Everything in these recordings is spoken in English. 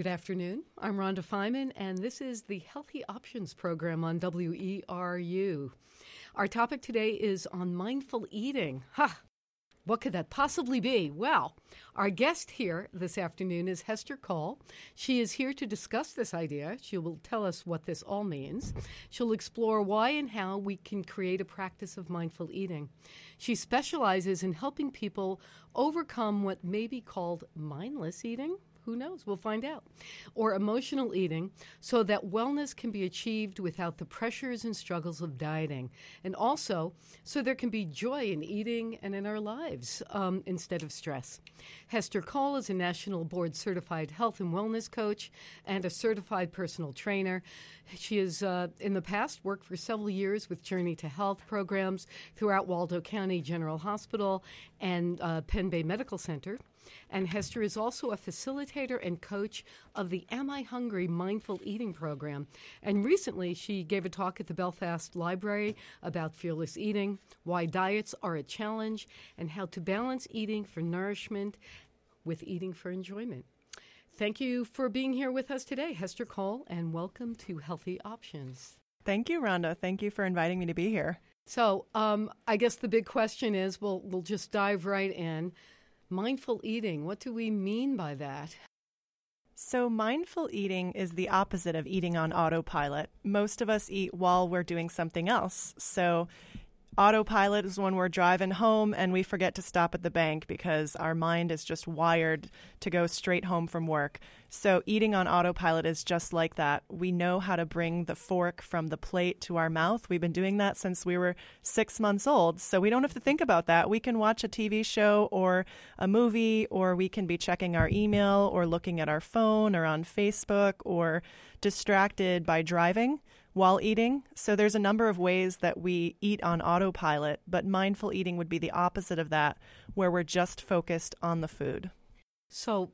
Good afternoon. I'm Rhonda Feiman, and this is the Healthy Options program on WERU. Our topic today is on mindful eating. Ha! What could that possibly be? Well, our guest here this afternoon is Hester Cole. She is here to discuss this idea. She will tell us what this all means. She'll explore why and how we can create a practice of mindful eating. She specializes in helping people overcome what may be called mindless eating who knows? We'll find out. Or emotional eating, so that wellness can be achieved without the pressures and struggles of dieting. And also, so there can be joy in eating and in our lives um, instead of stress. Hester Cole is a national board certified health and wellness coach and a certified personal trainer. She has, uh, in the past, worked for several years with Journey to Health programs throughout Waldo County General Hospital and uh, Pen Bay Medical Center. And Hester is also a facilitator and coach of the Am I Hungry Mindful Eating program. And recently, she gave a talk at the Belfast Library about fearless eating, why diets are a challenge, and how to balance eating for nourishment with eating for enjoyment. Thank you for being here with us today, Hester Cole, and welcome to Healthy Options. Thank you, Rhonda. Thank you for inviting me to be here. So, um, I guess the big question is we'll, we'll just dive right in. Mindful eating, what do we mean by that? So, mindful eating is the opposite of eating on autopilot. Most of us eat while we're doing something else. So, autopilot is when we're driving home and we forget to stop at the bank because our mind is just wired to go straight home from work. So, eating on autopilot is just like that. We know how to bring the fork from the plate to our mouth. We've been doing that since we were six months old. So, we don't have to think about that. We can watch a TV show or a movie, or we can be checking our email or looking at our phone or on Facebook or distracted by driving while eating. So there's a number of ways that we eat on autopilot, but mindful eating would be the opposite of that, where we're just focused on the food. So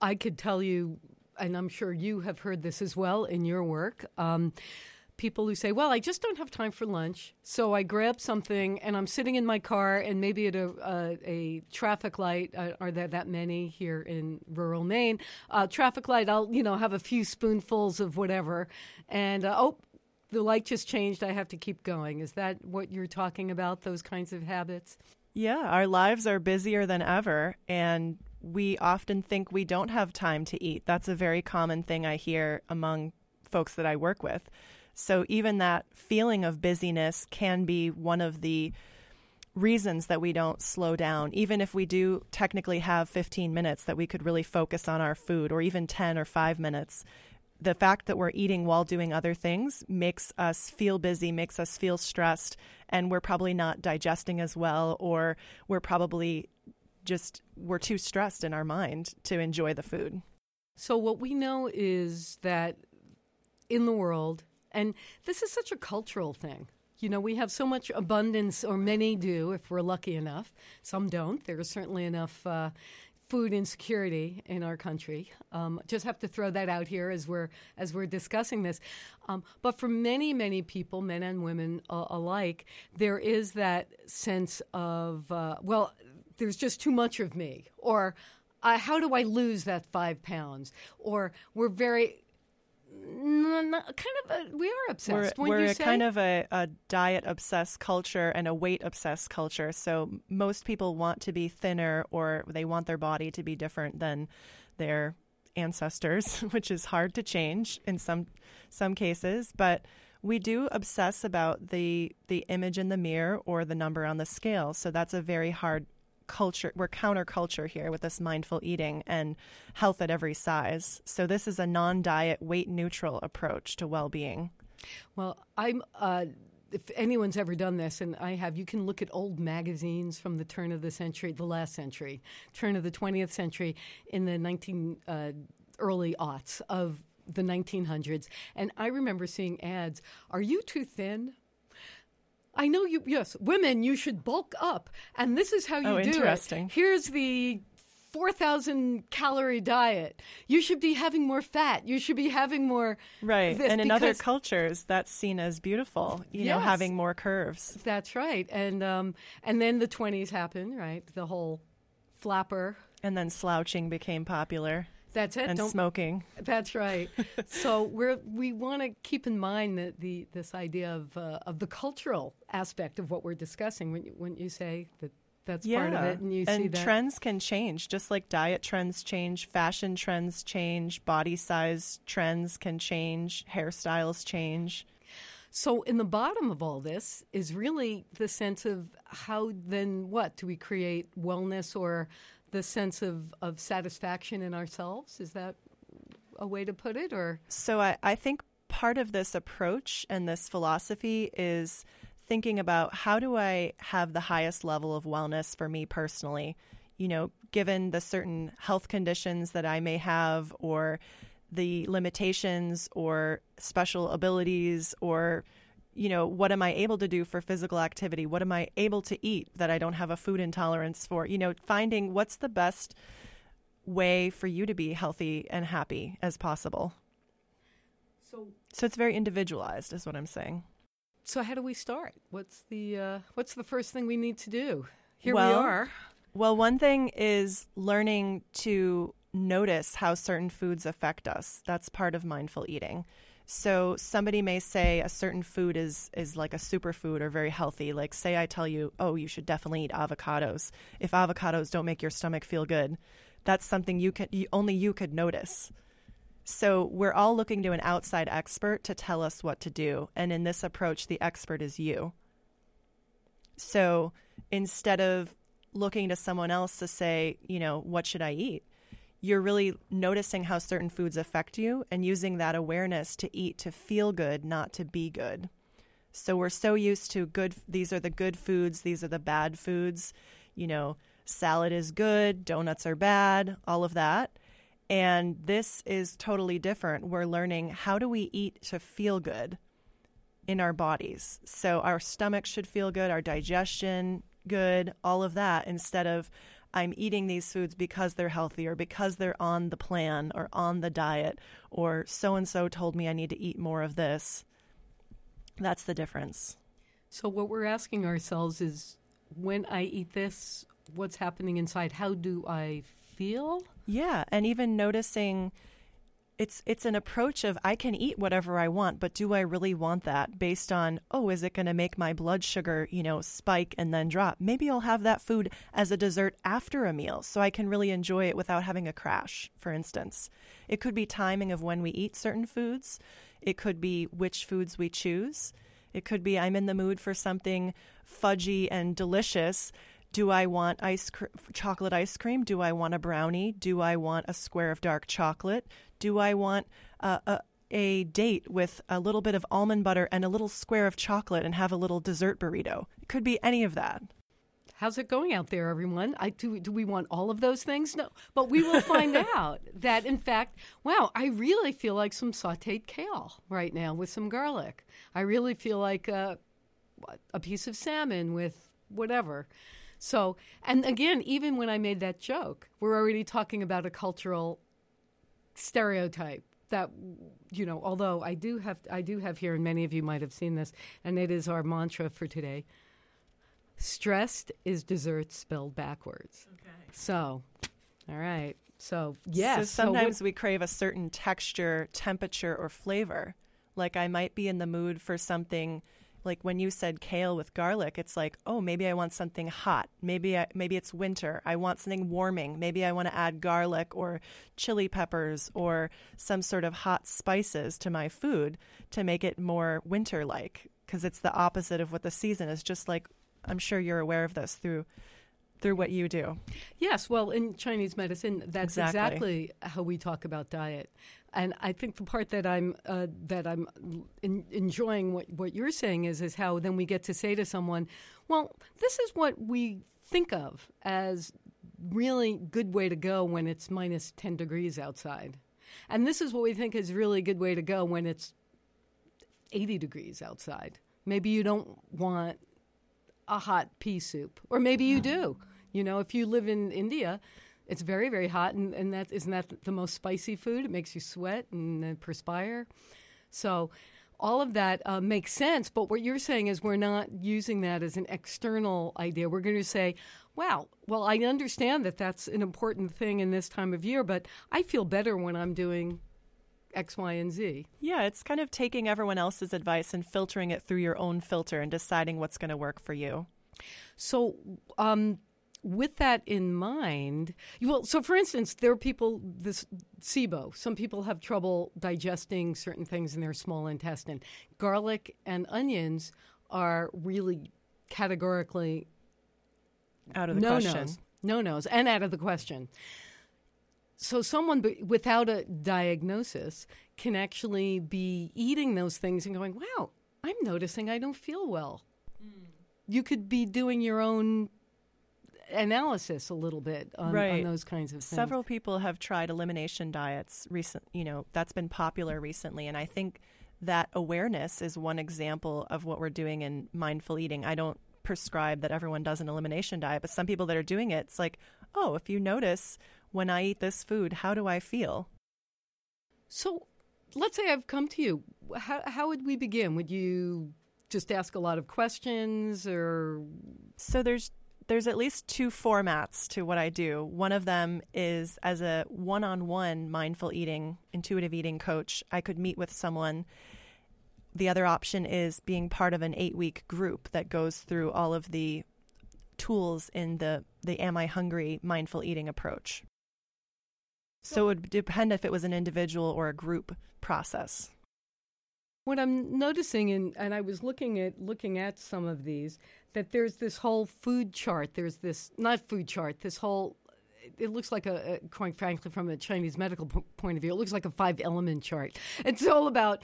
I could tell you, and I'm sure you have heard this as well in your work. Um, people who say, Well, I just don't have time for lunch. So I grab something and I'm sitting in my car and maybe at a, a, a traffic light, uh, are there that many here in rural Maine? Uh, traffic light, I'll, you know, have a few spoonfuls of whatever. And, uh, oh, the light just changed. I have to keep going. Is that what you're talking about, those kinds of habits? Yeah, our lives are busier than ever. And we often think we don't have time to eat. That's a very common thing I hear among folks that I work with. So even that feeling of busyness can be one of the reasons that we don't slow down, even if we do technically have 15 minutes that we could really focus on our food, or even 10 or 5 minutes the fact that we're eating while doing other things makes us feel busy, makes us feel stressed, and we're probably not digesting as well, or we're probably just we're too stressed in our mind to enjoy the food. So what we know is that in the world, and this is such a cultural thing. You know, we have so much abundance, or many do, if we're lucky enough. Some don't. There's certainly enough uh, food insecurity in our country. Um, just have to throw that out here as we're as we're discussing this. Um, but for many, many people, men and women uh, alike, there is that sense of uh, well, there's just too much of me, or uh, how do I lose that five pounds? Or we're very kind of a, we are obsessed. We're, we're say? kind of a, a diet obsessed culture and a weight obsessed culture. So most people want to be thinner or they want their body to be different than their ancestors, which is hard to change in some some cases. But we do obsess about the the image in the mirror or the number on the scale. So that's a very hard culture we're counterculture here with this mindful eating and health at every size so this is a non-diet weight neutral approach to well-being well i'm uh, if anyone's ever done this, and I have, you can look at old magazines from the turn of the century, the last century, turn of the 20th century, in the 19 uh, early aughts of the 1900s. And I remember seeing ads Are you too thin? I know you, yes, women, you should bulk up. And this is how you oh, do interesting. it. Here's the 4,000 calorie diet. You should be having more fat. You should be having more. Right. and in other cultures, that's seen as beautiful, you yes, know, having more curves. That's right. And, um, and then the 20s happened, right? The whole flapper. And then slouching became popular. That's it. and Don't smoking. That's right. so we're we want to keep in mind that the this idea of uh, of the cultural aspect of what we're discussing when you, when you say that that's part of it, and you see that trends can change, just like diet trends change, fashion trends change, body size trends can change, hairstyles change. So, in the bottom of all this is really the sense of how then what do we create wellness or the sense of, of satisfaction in ourselves? Is that a way to put it? Or so I, I think part of this approach and this philosophy is thinking about how do I have the highest level of wellness for me personally? You know, given the certain health conditions that I may have or the limitations or special abilities or you know what am i able to do for physical activity? What am i able to eat that i don't have a food intolerance for? You know finding what's the best way for you to be healthy and happy as possible. So so it's very individualized is what i'm saying. So how do we start? What's the uh, what's the first thing we need to do? Here well, we are. well one thing is learning to notice how certain foods affect us. That's part of mindful eating. So somebody may say a certain food is is like a superfood or very healthy. Like say I tell you, "Oh, you should definitely eat avocados." If avocados don't make your stomach feel good, that's something you can you, only you could notice. So we're all looking to an outside expert to tell us what to do, and in this approach the expert is you. So instead of looking to someone else to say, you know, what should I eat? You're really noticing how certain foods affect you and using that awareness to eat to feel good, not to be good. So we're so used to good, these are the good foods, these are the bad foods. You know, salad is good, donuts are bad, all of that. And this is totally different. We're learning how do we eat to feel good in our bodies. So our stomach should feel good, our digestion good, all of that, instead of I'm eating these foods because they're healthy or because they're on the plan or on the diet or so and so told me I need to eat more of this. That's the difference. So, what we're asking ourselves is when I eat this, what's happening inside? How do I feel? Yeah. And even noticing it's it's an approach of I can eat whatever I want, but do I really want that based on, oh, is it going to make my blood sugar, you know, spike and then drop? Maybe I'll have that food as a dessert after a meal so I can really enjoy it without having a crash, for instance. It could be timing of when we eat certain foods. It could be which foods we choose. It could be I'm in the mood for something fudgy and delicious do I want ice cr- chocolate ice cream? Do I want a brownie? Do I want a square of dark chocolate? Do I want uh, a a date with a little bit of almond butter and a little square of chocolate and have a little dessert burrito? It could be any of that. How's it going out there, everyone? I, do, do we want all of those things? No. But we will find out that, in fact, wow, I really feel like some sauteed kale right now with some garlic. I really feel like uh, a piece of salmon with whatever. So, and again, even when I made that joke, we're already talking about a cultural stereotype that you know although i do have i do have here and many of you might have seen this and it is our mantra for today. Stressed is dessert spelled backwards. Okay. So all right. So yes so sometimes so we crave a certain texture temperature or flavor. Like i might be in the mood for something like when you said kale with garlic, it's like, oh, maybe I want something hot. Maybe I, maybe it's winter. I want something warming. Maybe I want to add garlic or chili peppers or some sort of hot spices to my food to make it more winter like because it's the opposite of what the season is. Just like I'm sure you're aware of this through through what you do. Yes, well, in Chinese medicine, that's exactly, exactly how we talk about diet. And I think the part that I'm uh, that I'm in, enjoying what, what you're saying is is how then we get to say to someone, well, this is what we think of as really good way to go when it's minus 10 degrees outside. And this is what we think is really good way to go when it's 80 degrees outside. Maybe you don't want a hot pea soup, or maybe you do. You know, if you live in India, it's very, very hot, and, and that isn't that the most spicy food? It makes you sweat and perspire. So, all of that uh, makes sense. But what you're saying is we're not using that as an external idea. We're going to say, wow, well, I understand that that's an important thing in this time of year, but I feel better when I'm doing X, Y, and Z. Yeah, it's kind of taking everyone else's advice and filtering it through your own filter and deciding what's going to work for you. So, um, with that in mind, well, so for instance, there are people, this SIBO, some people have trouble digesting certain things in their small intestine. Garlic and onions are really categorically out of the no question. Nos, no nos, and out of the question. So, someone b- without a diagnosis can actually be eating those things and going, wow, I'm noticing I don't feel well. Mm. You could be doing your own analysis a little bit on, right. on those kinds of things. Several people have tried elimination diets recent, you know, that's been popular recently and I think that awareness is one example of what we're doing in mindful eating. I don't prescribe that everyone does an elimination diet, but some people that are doing it, it's like, oh, if you notice when I eat this food, how do I feel? So let's say I've come to you. How, how would we begin? Would you just ask a lot of questions or so there's there's at least two formats to what I do. One of them is as a one on one mindful eating, intuitive eating coach, I could meet with someone. The other option is being part of an eight week group that goes through all of the tools in the, the Am I Hungry mindful eating approach. So it would depend if it was an individual or a group process. What I'm noticing, and, and I was looking at looking at some of these, that there's this whole food chart. There's this not food chart. This whole it looks like a, a quite frankly from a Chinese medical p- point of view, it looks like a five element chart. It's all about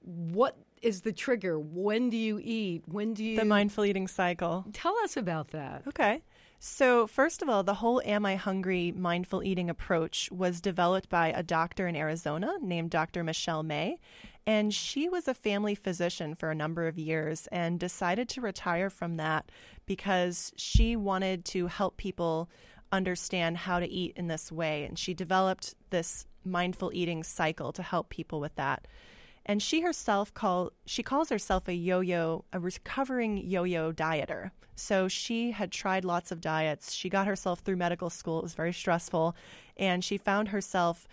what is the trigger. When do you eat? When do you the mindful eating cycle? Tell us about that. Okay. So, first of all, the whole Am I Hungry mindful eating approach was developed by a doctor in Arizona named Dr. Michelle May. And she was a family physician for a number of years and decided to retire from that because she wanted to help people understand how to eat in this way. And she developed this mindful eating cycle to help people with that. And she herself call she calls herself a yo-yo, a recovering yo-yo dieter. So she had tried lots of diets. She got herself through medical school. It was very stressful, and she found herself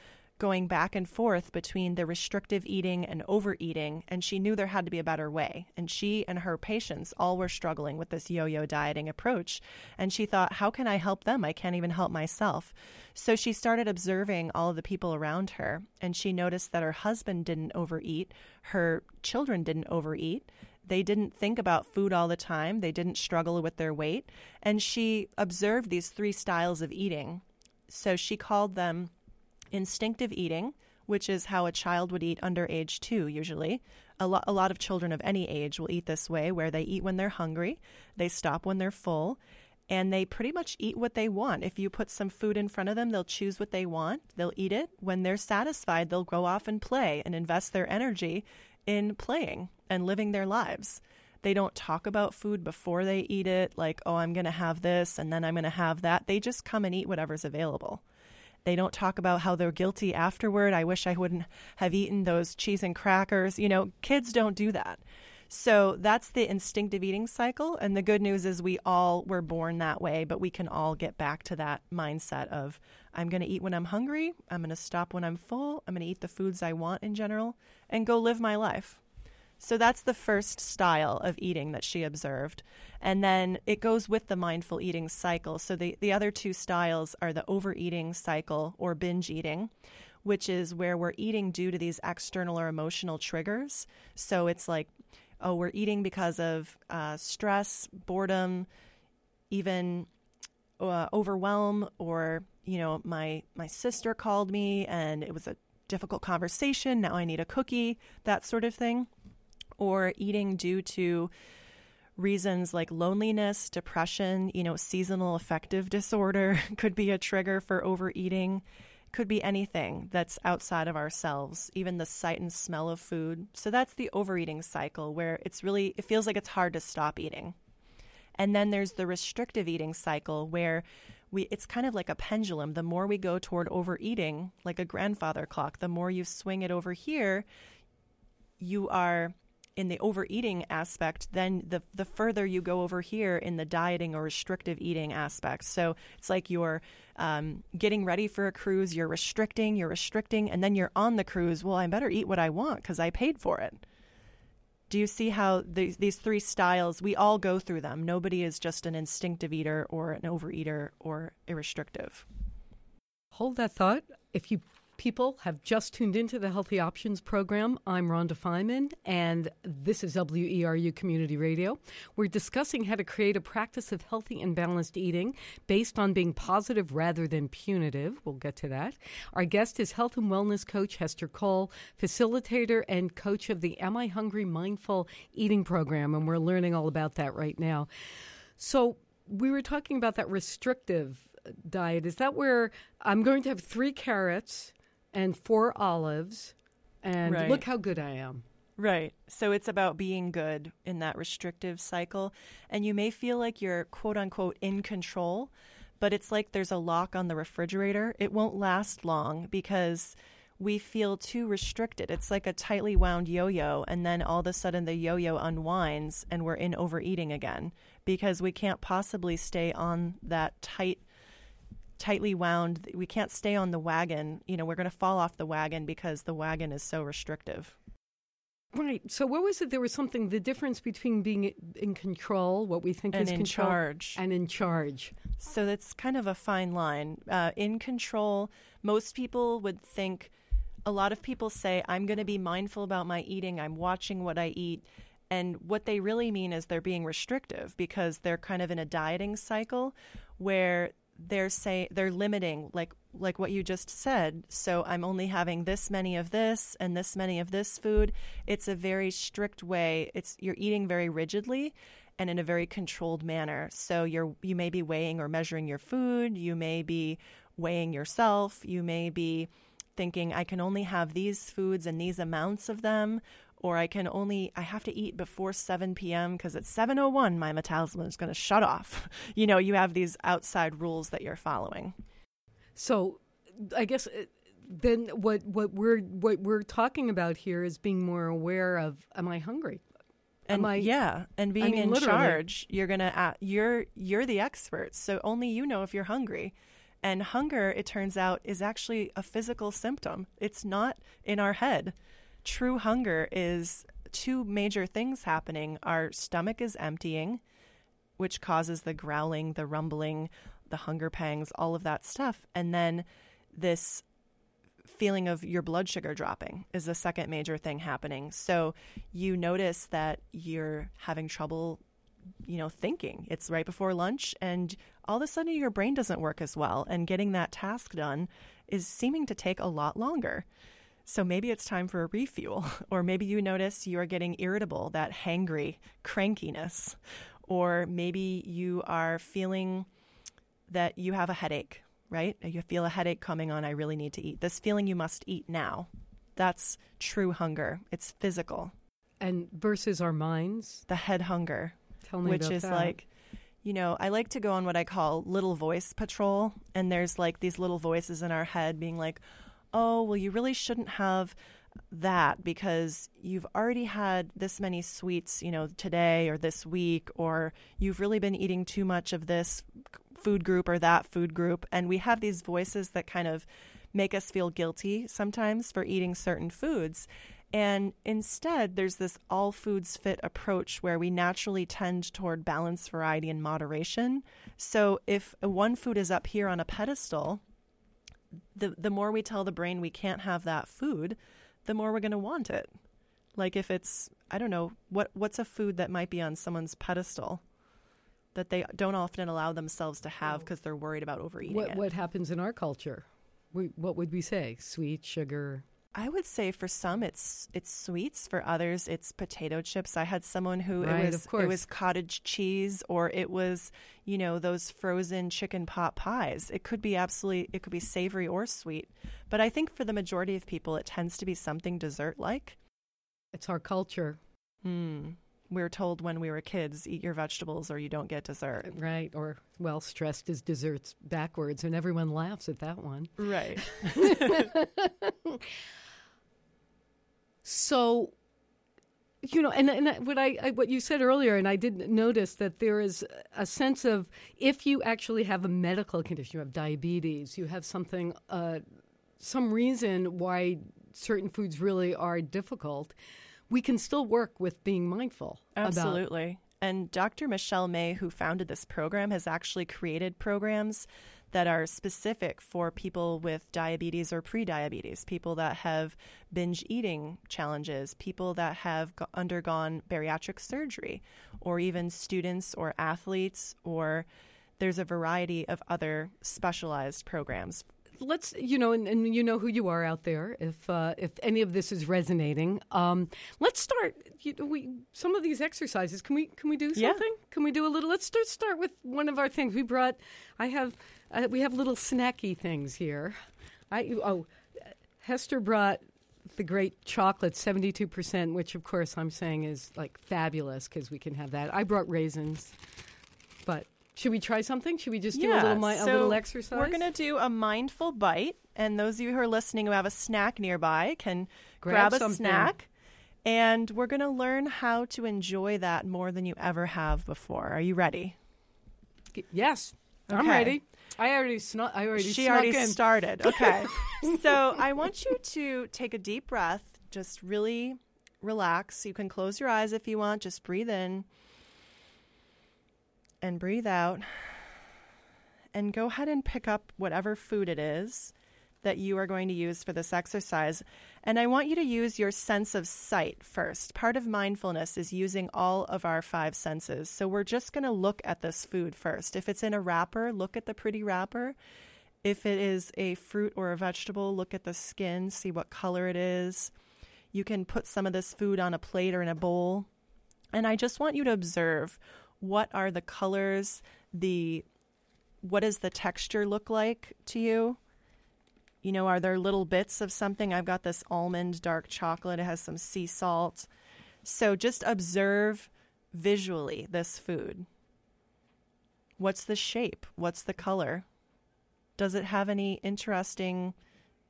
going back and forth between the restrictive eating and overeating, and she knew there had to be a better way. And she and her patients all were struggling with this yo yo dieting approach. And she thought, how can I help them? I can't even help myself. So she started observing all of the people around her, and she noticed that her husband didn't overeat, her children didn't overeat. They didn't think about food all the time. They didn't struggle with their weight. And she observed these three styles of eating. So she called them instinctive eating, which is how a child would eat under age two, usually. A, lo- a lot of children of any age will eat this way, where they eat when they're hungry, they stop when they're full, and they pretty much eat what they want. If you put some food in front of them, they'll choose what they want, they'll eat it. When they're satisfied, they'll go off and play and invest their energy in playing and living their lives. They don't talk about food before they eat it, like, oh, I'm going to have this and then I'm going to have that. They just come and eat whatever's available. They don't talk about how they're guilty afterward. I wish I wouldn't have eaten those cheese and crackers. You know, kids don't do that. So that's the instinctive eating cycle. And the good news is we all were born that way, but we can all get back to that mindset of I'm going to eat when I'm hungry. I'm going to stop when I'm full. I'm going to eat the foods I want in general and go live my life. So that's the first style of eating that she observed. And then it goes with the mindful eating cycle. So the, the other two styles are the overeating cycle or binge eating, which is where we're eating due to these external or emotional triggers. So it's like, oh, we're eating because of uh, stress, boredom, even uh, overwhelm, or you know, my my sister called me and it was a difficult conversation. Now I need a cookie, that sort of thing or eating due to reasons like loneliness, depression, you know, seasonal affective disorder could be a trigger for overeating. Could be anything that's outside of ourselves, even the sight and smell of food. So that's the overeating cycle where it's really, it feels like it's hard to stop eating. And then there's the restrictive eating cycle where we, it's kind of like a pendulum. The more we go toward overeating, like a grandfather clock, the more you swing it over here, you are in the overeating aspect, then the the further you go over here in the dieting or restrictive eating aspect. So it's like you're um, getting ready for a cruise, you're restricting, you're restricting, and then you're on the cruise. Well, I better eat what I want because I paid for it. Do you see how these, these three styles, we all go through them? Nobody is just an instinctive eater or an overeater or a restrictive. Hold that thought. If you people have just tuned into the Healthy Options program. I'm Rhonda Feiman, and this is WERU Community Radio. We're discussing how to create a practice of healthy and balanced eating based on being positive rather than punitive. We'll get to that. Our guest is health and wellness coach Hester Cole, facilitator and coach of the Am I Hungry Mindful Eating program, and we're learning all about that right now. So, we were talking about that restrictive diet. Is that where I'm going to have three carrots and four olives, and Right. look how good I am. Right. So it's about being good in that restrictive cycle. And you may feel like you're quote unquote in control, but it's like there's a lock on the refrigerator. It won't last long because we feel too restricted. It's like a tightly wound yo yo, and then all of a sudden the yo yo unwinds and we're in overeating again because we can't possibly stay on that tight tightly wound we can't stay on the wagon you know we're going to fall off the wagon because the wagon is so restrictive Right. So, what was it? There was something, the difference between being in control, what we think and is in control, charge and in charge. So that's kind of a fine line. Uh, in control, most people would think, a lot of people say, I'm going to be mindful about my eating, I'm watching what I eat. And what they really mean is they're being restrictive because they're kind of in a dieting cycle where they're say they're limiting like like what you just said. So i'm only having this many of this and this many of this food. It's a very strict way. It's you're eating very rigidly and in a very controlled manner. So you're you may be weighing or measuring your food. You may be weighing yourself. You may be thinking i can only have these foods and these amounts of them or i can only i have to eat before 7 p.m because at 7.01 my metabolism is going to shut off. You know you have these outside rules that you're following. So, I guess uh, then what, what, we're, what we're talking about here is being more aware of Am I hungry? and Am I- yeah and being mean, in literally. charge you're gonna uh, you're you're the expert so only you know if you're hungry. And hunger it turns out is actually a physical symptom. It's not in our head true hunger is two major things happening our stomach is emptying which causes the growling the rumbling the hunger pangs all of that stuff and then this feeling of your blood sugar dropping is the second major thing happening. So you notice that you're having trouble, you know, thinking. It's right before lunch and all of a sudden your brain doesn't work as well and getting that task done is seeming to take a lot longer. So maybe it's time for a refuel or maybe you notice you are getting irritable, that hangry crankiness, or maybe you are feeling that you have a headache right? You feel a headache coming on. I really need to eat. This feeling you must eat now. That's true hunger. It's physical. And versus our minds. The head hunger, Tell me which is that. like, you know, I like to go on what I call little voice patrol. And there's like these little voices in our head being like, oh, well, you really shouldn't have that because you've already had this many sweets, you know, today or this week, or you've really been eating too much of this food group or that food group. And we have these voices that kind of make us feel guilty sometimes for eating certain foods. And instead, there's this all foods fit approach where we naturally tend toward balance, variety, and moderation. So if one food is up here on a pedestal, the, the more we tell the brain we can't have that food, the more we're going to want it. Like if it's, I don't know, what what's a food that might be on someone's pedestal that they don't often allow themselves to have because they're worried about overeating what, it? what happens in our culture? We, what would we say? Sweet, sugar. I would say for some it's it's sweets, for others it's potato chips. I had someone who Right, it was it was cottage cheese or it was, you know, those frozen chicken pot pies. It could be absolutely it could be savory or sweet. But I think for the majority of people it tends to be something dessert like. It's our culture, Hmm. We were told when we were kids, eat your vegetables or you don't get dessert. right? Or, well, stressed is desserts backwards, and everyone laughs at that one. Right. So, you know, and, and what I, I, what you said earlier, and I did notice that there is a sense of if you actually have a medical condition, you have diabetes, you have something, uh, some reason why certain foods really are difficult, we can still work with being mindful. Absolutely. And Dr. Michelle May, who founded this program, has actually created programs that are specific for people with diabetes or prediabetes, people that have binge eating challenges, people that have undergone bariatric surgery, or even students or athletes, or there's a variety of other specialized programs let's you know and, and, you know who you are out there if uh, if any of this is resonating. Um, let's start you know, we some of these exercises can we can we do something? Yeah. can we do a little let's start start with one of our things. We brought i have uh, we have little snacky things here. I oh hester brought the great chocolate 72% which of course i'm saying is like fabulous because we can have that. I brought raisins but should we try something? Should we just do yeah, a little mi- so a little exercise? We're going to do a mindful bite, and those of you who are listening who have a snack nearby can grab, grab a something. snack. And we're going to learn how to enjoy that more than you ever have before. Are you ready? Yes, okay. I'm ready. I already snuck. I already. She already in. started. Okay. so I want you to take a deep breath. Just really relax. You can close your eyes if you want. Just breathe in and breathe out. And go ahead and pick up whatever food it is that you are going to use for this exercise. And I want you to use your sense of sight first. Part of mindfulness is using all of our five senses. So we're just going to look at this food first. If it's in a wrapper, look at the pretty wrapper. If it is a fruit or a vegetable, look at the skin, see what color it is. You can put some of this food on a plate or in a bowl. And I just want you to observe what are the colors, the what does the texture look like to you? You know, are there little bits of something? I've got this almond dark chocolate, it has some sea salt. So just observe visually this food. What's the shape? What's the color? Does it have any interesting,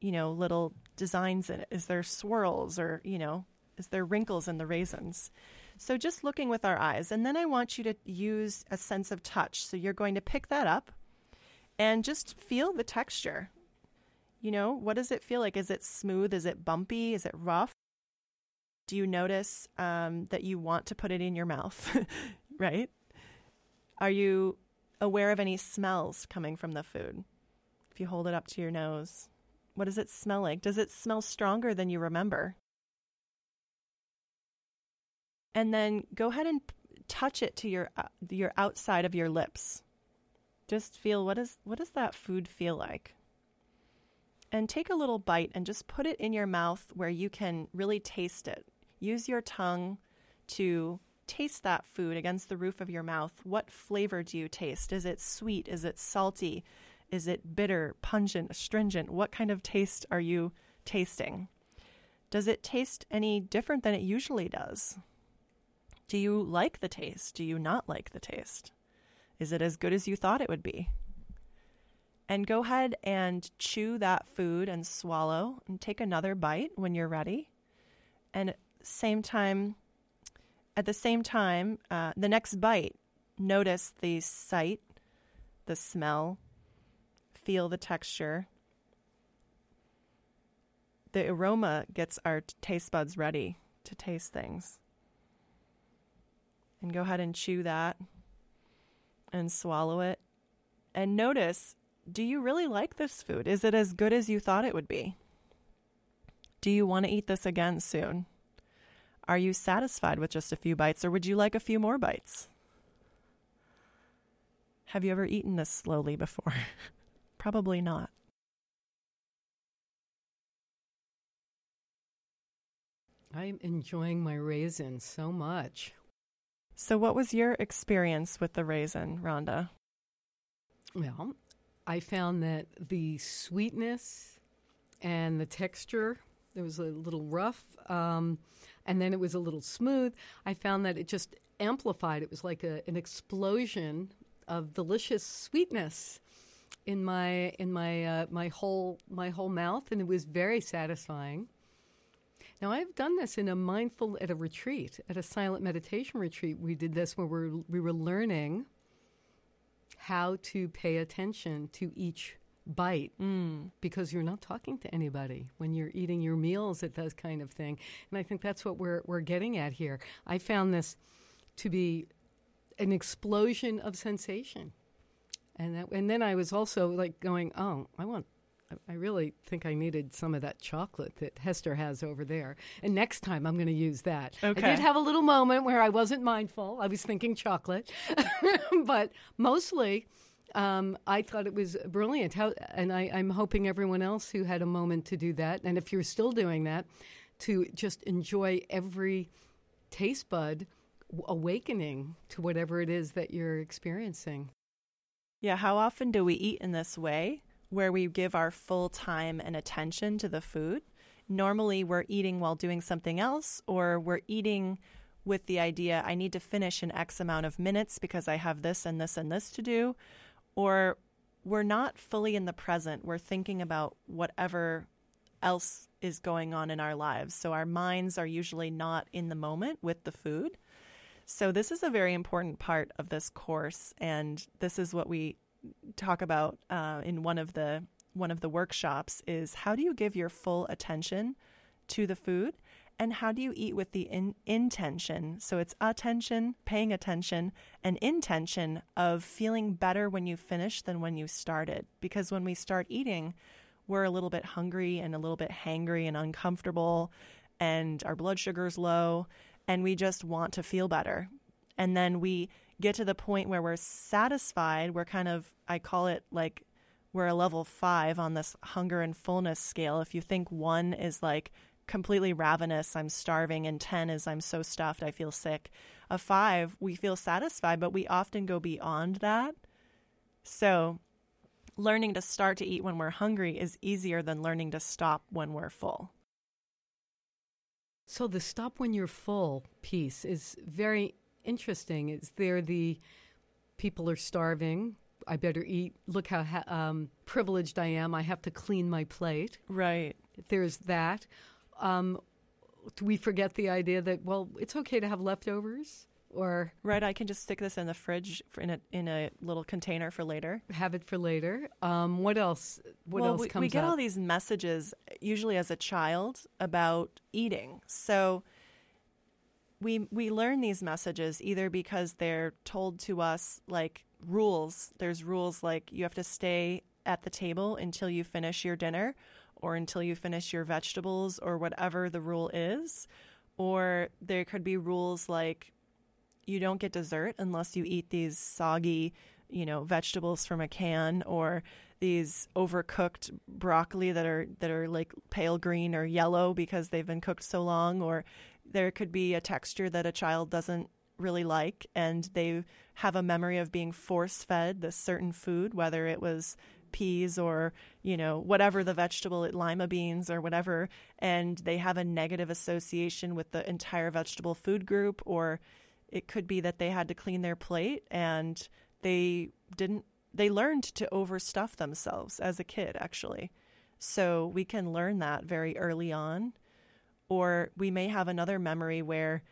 you know, little designs in it? Is there swirls or, you know, is there wrinkles in the raisins? So just looking with our eyes. And then I want you to use a sense of touch. So you're going to pick that up and just feel the texture. You know, what does it feel like? Is it smooth? Is it bumpy? Is it rough? Do you notice um, that you want to put it in your mouth? right? Are you aware of any smells coming from the food? If you hold it up to your nose, what does it smell like? Does it smell stronger than you remember? And then go ahead and touch it to your uh, your outside of your lips. Just feel what is what does that food feel like? And take a little bite and just put it in your mouth where you can really taste it. Use your tongue to taste that food against the roof of your mouth. What flavor do you taste? Is it sweet? Is it salty? Is it bitter, pungent, astringent? What kind of taste are you tasting? Does it taste any different than it usually does? Do you like the taste? Do you not like the taste? Is it as good as you thought it would be? And go ahead and chew that food and swallow and take another bite when you're ready. And same time, at the same time, uh, the next bite, notice the sight, the smell, feel the texture. The aroma gets our taste buds ready to taste things and go ahead and chew that and swallow it. And notice do you really like this food? Is it as good as you thought it would be? Do you want to eat this again soon? Are you satisfied with just a few bites, or would you like a few more bites? Have you ever eaten this slowly before? Probably not. I'm enjoying my raisins so much. So, what was your experience with the raisin, Rhonda? Well, I found that the sweetness and the texture, it was a little rough, um, and then it was a little smooth. I found that it just amplified. It was like a, an explosion of delicious sweetness in my in my uh, my whole my whole mouth, and it was very satisfying. Now, I've done this in a mindful, at a retreat, at a silent meditation retreat. We did this where we were, we were learning how to pay attention to each bite Mm. because you're not talking to anybody when you're eating your meals at that kind of thing. And I think that's what we're, we're getting at here. I found this to be an explosion of sensation. And that, and then I was also like going, oh, I want, I- really think I needed some of that chocolate that Hester has over there. And next time I'm going to use that. Okay. I did have a little moment where I wasn't mindful. I was thinking chocolate, but mostly. Um, I thought it was brilliant. How, and I, I'm hoping everyone else who had a moment to do that, and if you're still doing that, to just enjoy every taste bud awakening to whatever it is that you're experiencing. Yeah, how often do we eat in this way where we give our full time and attention to the food? Normally, we're eating while doing something else, or we're eating with the idea, I need to finish in X amount of minutes because I have this and this and this to do, or we're not fully in the present. We're thinking about whatever else is going on in our lives. So our minds are usually not in the moment with the food. So this is a very important part of this course, and this is what we talk about uh, in one of the one of the workshops is how do you give your full attention to the food and how do you eat with the in- intention? So it's attention paying attention and intention of feeling better when you finish than when you started. Because when we start eating we're a little bit hungry and a little bit hangry and uncomfortable and our blood sugar's low and we just want to feel better. And then we get to the point where we're satisfied. We're kind of i call it like we're a level five on this hunger and fullness scale. If you think one is like completely ravenous i'm starving and 10 is i'm so stuffed i feel sick a five we feel satisfied but we often go beyond that. So learning to start to eat when we're hungry is easier than learning to stop when we're full. So the stop when you're full piece is very interesting. Is there the people are starving? I better eat. Look how ha- um, privileged I am. I have to clean my plate. right There's that. Um, do we forget the idea that well, it's okay to have leftovers or right i can just stick this in the fridge for in a in a little container for later have it for later? Um, what else? What well, else we, comes we get up? all these messages usually as a child about eating. So we we learn these messages either because they're told to us like rules. There's rules like you have to stay at the table until you finish your dinner or until you finish your vegetables or whatever the rule is. Or there could be rules like you don't get dessert unless you eat these soggy, you know, vegetables from a can or these overcooked broccoli that are that are like pale green or yellow because they've been cooked so long or there could be a texture that a child doesn't really like and they have a memory of being force fed this certain food whether it was peas or you know whatever the vegetable lima beans or whatever and they have a negative association with the entire vegetable food group or it could be that they had to clean their plate and they didn't they learned to overstuff themselves as a kid actually. So we can learn that very early on or we may have another memory where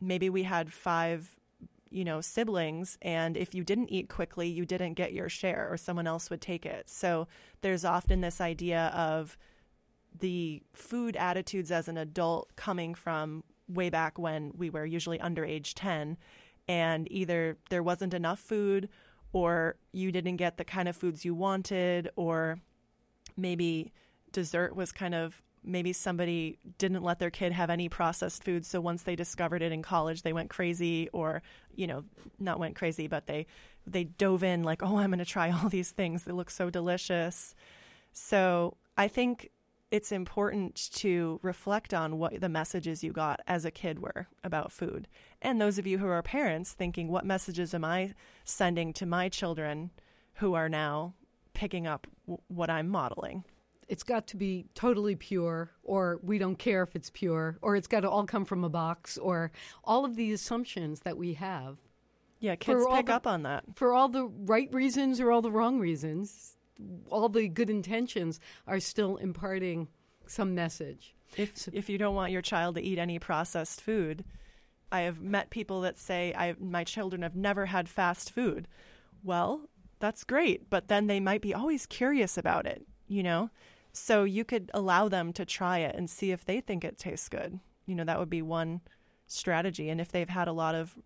maybe we had five you know siblings and if you didn't eat quickly you didn't get your share or someone else would take it. So there's often this idea of the food attitudes as an adult coming from way back when we were usually under age 10 and either there wasn't enough food or you didn't get the kind of foods you wanted or maybe dessert was kind of maybe somebody didn't let their kid have any processed food so once they discovered it in college they went crazy or you know not went crazy but they they dove in like oh i'm going to try all these things. They look so delicious. So i think it's important to reflect on what the messages you got as a kid were about food. And those of you who are parents thinking what messages am i sending to my children who are now picking up w- what i'm modeling it's got to be totally pure, or we don't care if it's pure, or it's got to all come from a box, or all of the assumptions that we have yeah kids pick the- up on that for all the right reasons or all the wrong reasons. All the good intentions are still imparting some message. If So- if you don't want your child to eat any processed food, I have met people that say I my children have never had fast food. Well, that's great, but then they might be always curious about it, you know? So you could allow them to try it and see if they think it tastes good. You know, that would be one strategy. And if they've had a lot of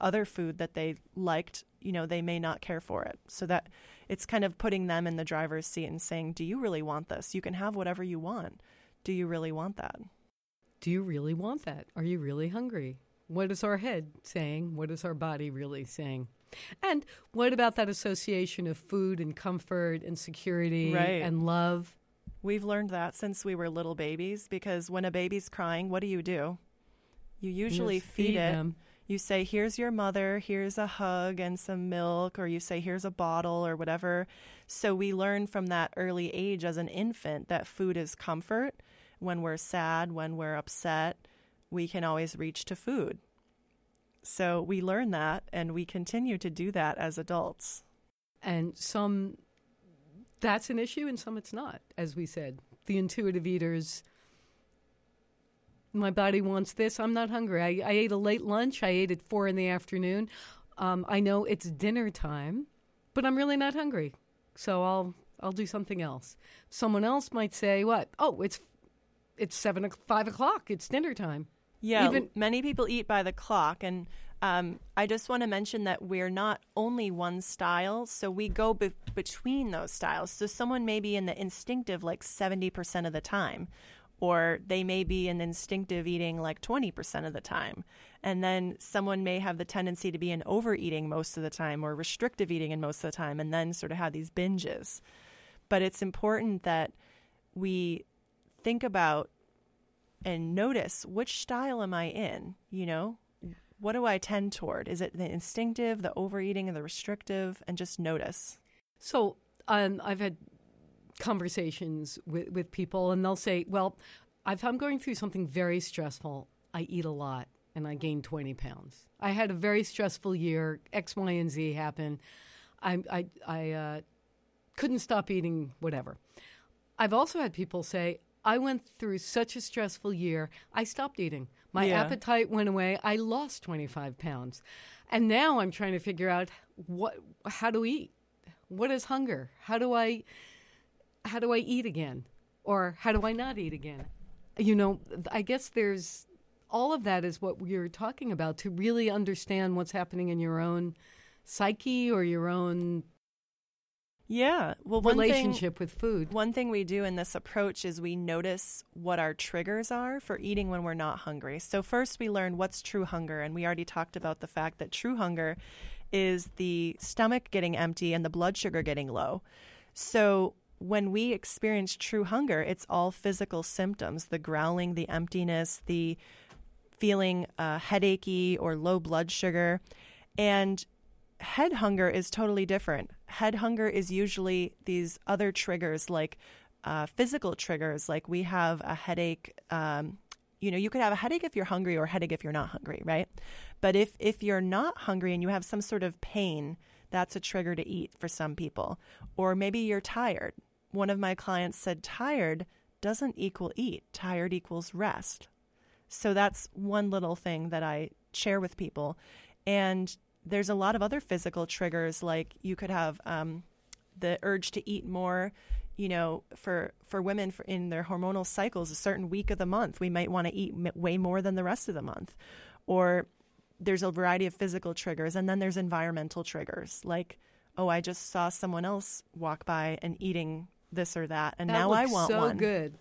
other food that they liked, you know, they may not care for it. So that it's kind of putting them in the driver's seat and saying, "Do you really want this? You can have whatever you want. Do you really want that?" Do you really want that? Are you really hungry? What is our head saying? What is our body really saying? And what about that association of food and comfort and security Right. and love? We've learned that since we were little babies because when a baby's crying, what do you do? You usually Just feed, it. them. You say, Here's your mother, here's a hug and some milk, or you say, Here's a bottle or whatever. So we learn from that early age as an infant that food is comfort. When we're sad, when we're upset, we can always reach to food. So we learn that and we continue to do that as adults. And some, that's an issue, and some it's not, as we said. The intuitive eaters, my body wants this, I'm not hungry. I, I ate a late lunch, I ate at four in the afternoon. Um, I know it's dinner time, but I'm really not hungry. So I'll I'll do something else. Someone else might say, "What? Oh, it's it's seven, o- five o'clock. It's dinner time." Yeah, Even- many people eat by the clock, and um, I just want to mention that we're not only one style, so we go be- between those styles. So someone may be in the instinctive like seventy percent of the time, or they may be in instinctive eating like twenty percent of the time, and then someone may have the tendency to be in overeating most of the time, or restrictive eating in most of the time, and then sort of have these binges. But it's important that we think about and notice which style am I in? You know, what do I tend toward? Is it the instinctive, the overeating, and the restrictive? And just notice. So um, I've had conversations with, with people, and they'll say, "Well, if I'm going through something very stressful, I eat a lot, and I gain 20 pounds. I had a very stressful year. X, Y, and Z happened. I I, I uh, couldn't stop eating whatever." I've also had people say, "I went through such a stressful year. I stopped eating. My Yeah. appetite went away. I lost 25 pounds." And now I'm trying to figure out what how to eat what is hunger how do i how do i eat again or how do i not eat again you know i guess there's all of that is what we're talking about to really understand what's happening in your own psyche or your own Yeah. Well, one thing, relationship with food one thing we do in this approach is we notice what our triggers are for eating when we're not hungry. So, first, we learn what's true hunger. And we already talked about the fact that true hunger is the stomach getting empty and the blood sugar getting low. So, when we experience true hunger, it's all physical symptoms the growling, the emptiness, the feeling uh, headachy or low blood sugar. And head hunger is totally different. Head hunger is usually these other triggers, like uh, physical triggers, like we have a headache. Um, you know, you could have a headache if you're hungry, or headache if you're not hungry, right? But if if you're not hungry and you have some sort of pain, that's a trigger to eat for some people. Or maybe you're tired. One of my clients said, "Tired doesn't equal eat. Tired equals rest." So that's one little thing that I share with people. And there's a lot of other physical triggers, like you could have um, the urge to eat more. You know, for for women for in their hormonal cycles, a certain week of the month, we might want to eat m- way more than the rest of the month. Or there's a variety of physical triggers, and then there's environmental triggers, like oh, I just saw someone else walk by and eating this or that, and that now I want so one. good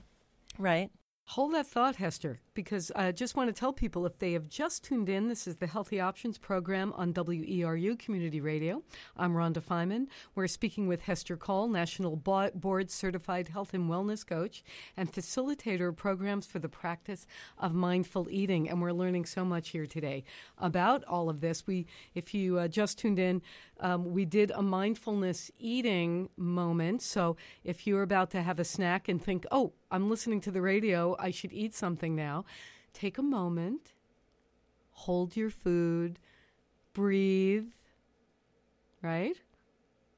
Right? Hold that thought, Hester, because I just want to tell people if they have just tuned in, this is the Healthy Options program on WERU Community Radio. I'm Rhonda Feiman. We're speaking with Hester Cole, National Board Certified Health and Wellness Coach and facilitator of programs for the practice of mindful eating. And we're learning so much here today about all of this. We, if you uh, just tuned in, um, we did a mindfulness eating moment. So if you're about to have a snack and think, oh, I'm listening to the radio, I should eat something now, take a moment, hold your food, breathe, right?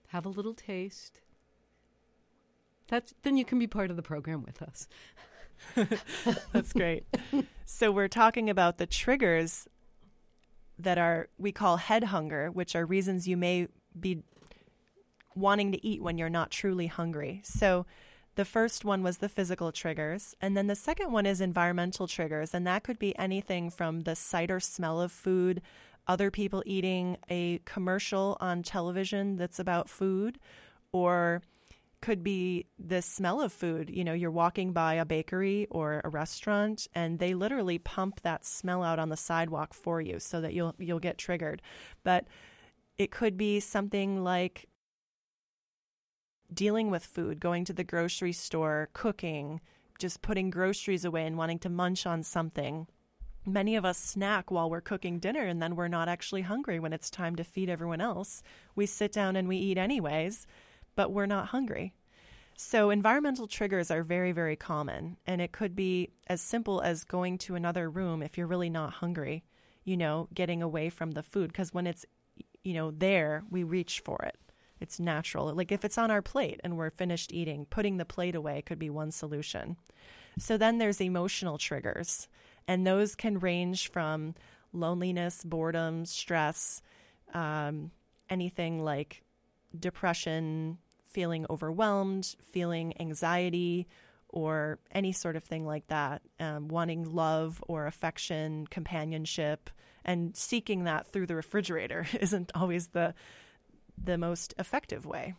Have a little taste. That's, then you can be part of the program with us. That's great. so we're talking about the triggers that are we call head hunger, which are reasons you may be wanting to eat when you're not truly hungry. So the first one was the physical triggers, and then the second one is environmental triggers, and that could be anything from the sight or smell of food, other people eating a commercial on television that's about food, or could be the smell of food. You know, you're walking by a bakery or a restaurant and they literally pump that smell out on the sidewalk for you so that you'll you'll get triggered. But it could be something like dealing with food, going to the grocery store, cooking, just putting groceries away and wanting to munch on something. Many of us snack while we're cooking dinner and then we're not actually hungry when it's time to feed everyone else. We sit down and we eat anyways, but we're not hungry. So, environmental triggers are very, very common, and it could be as simple as going to another room if you're really not hungry, you know, getting away from the food, because when it's, you know, there, we reach for it. It's natural. Like if it's on our plate and we're finished eating, putting the plate away could be one solution. So then there's emotional triggers, and those can range from loneliness, boredom, stress, um, anything like depression, feeling overwhelmed, feeling anxiety, or any sort of thing like that, um, wanting love or affection, companionship, and seeking that through the refrigerator isn't always the the most effective way.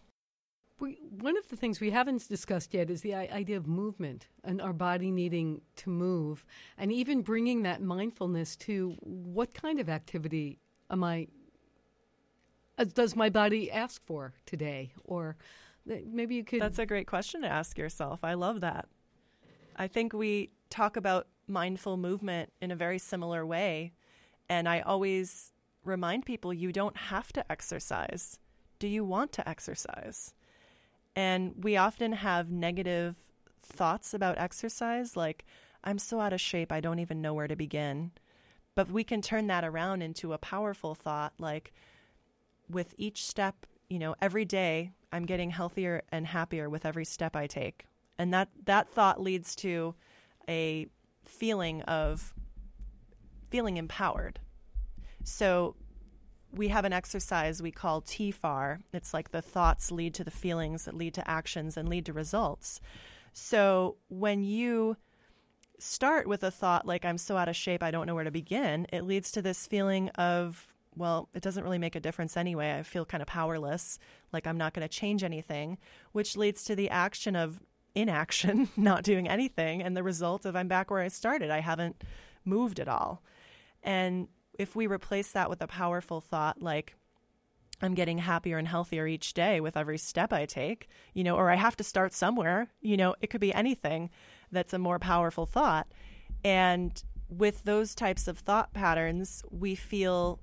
We, one of the things we haven't discussed yet is the idea of movement and our body needing to move, and even bringing that mindfulness to what kind of activity am I? Uh, does my body ask for today, or maybe you could? That's a great question to ask yourself. I love that. I think we talk about mindful movement in a very similar way, and I always remind people you don't have to exercise do you want to exercise? And we often have negative thoughts about exercise, like, I'm so out of shape, I don't even know where to begin. But we can turn that around into a powerful thought, like, with each step, you know, every day, I'm getting healthier and happier with every step I take. And that, that thought leads to a feeling of feeling empowered. So we have an exercise we call TFAR. It's like the thoughts lead to the feelings that lead to actions and lead to results. So when you start with a thought like, I'm so out of shape, I don't know where to begin, it leads to this feeling of, well, it doesn't really make a difference anyway. I feel kind of powerless, like I'm not going to change anything, which leads to the action of inaction, not doing anything, and the result of I'm back where I started. I haven't moved at all. And if we replace that with a powerful thought like, I'm getting happier and healthier each day with every step I take, you know, or I have to start somewhere, you know, it could be anything that's a more powerful thought. And with those types of thought patterns, we feel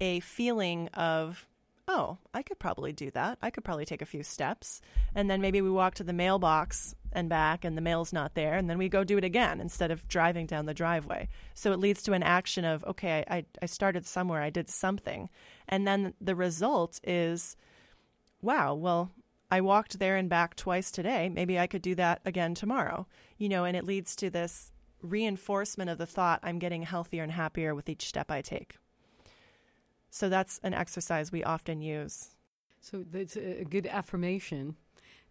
a feeling of oh, I could probably do that. I could probably take a few steps. And then maybe we walk to the mailbox and back and the mail's not there. And then we go do it again instead of driving down the driveway. So it leads to an action of, okay, I, I started somewhere, I did something. And then the result is, wow, well, I walked there and back twice today. Maybe I could do that again tomorrow. You know, and it leads to this reinforcement of the thought I'm getting healthier and happier with each step I take. So that's an exercise we often use. So that's a good affirmation.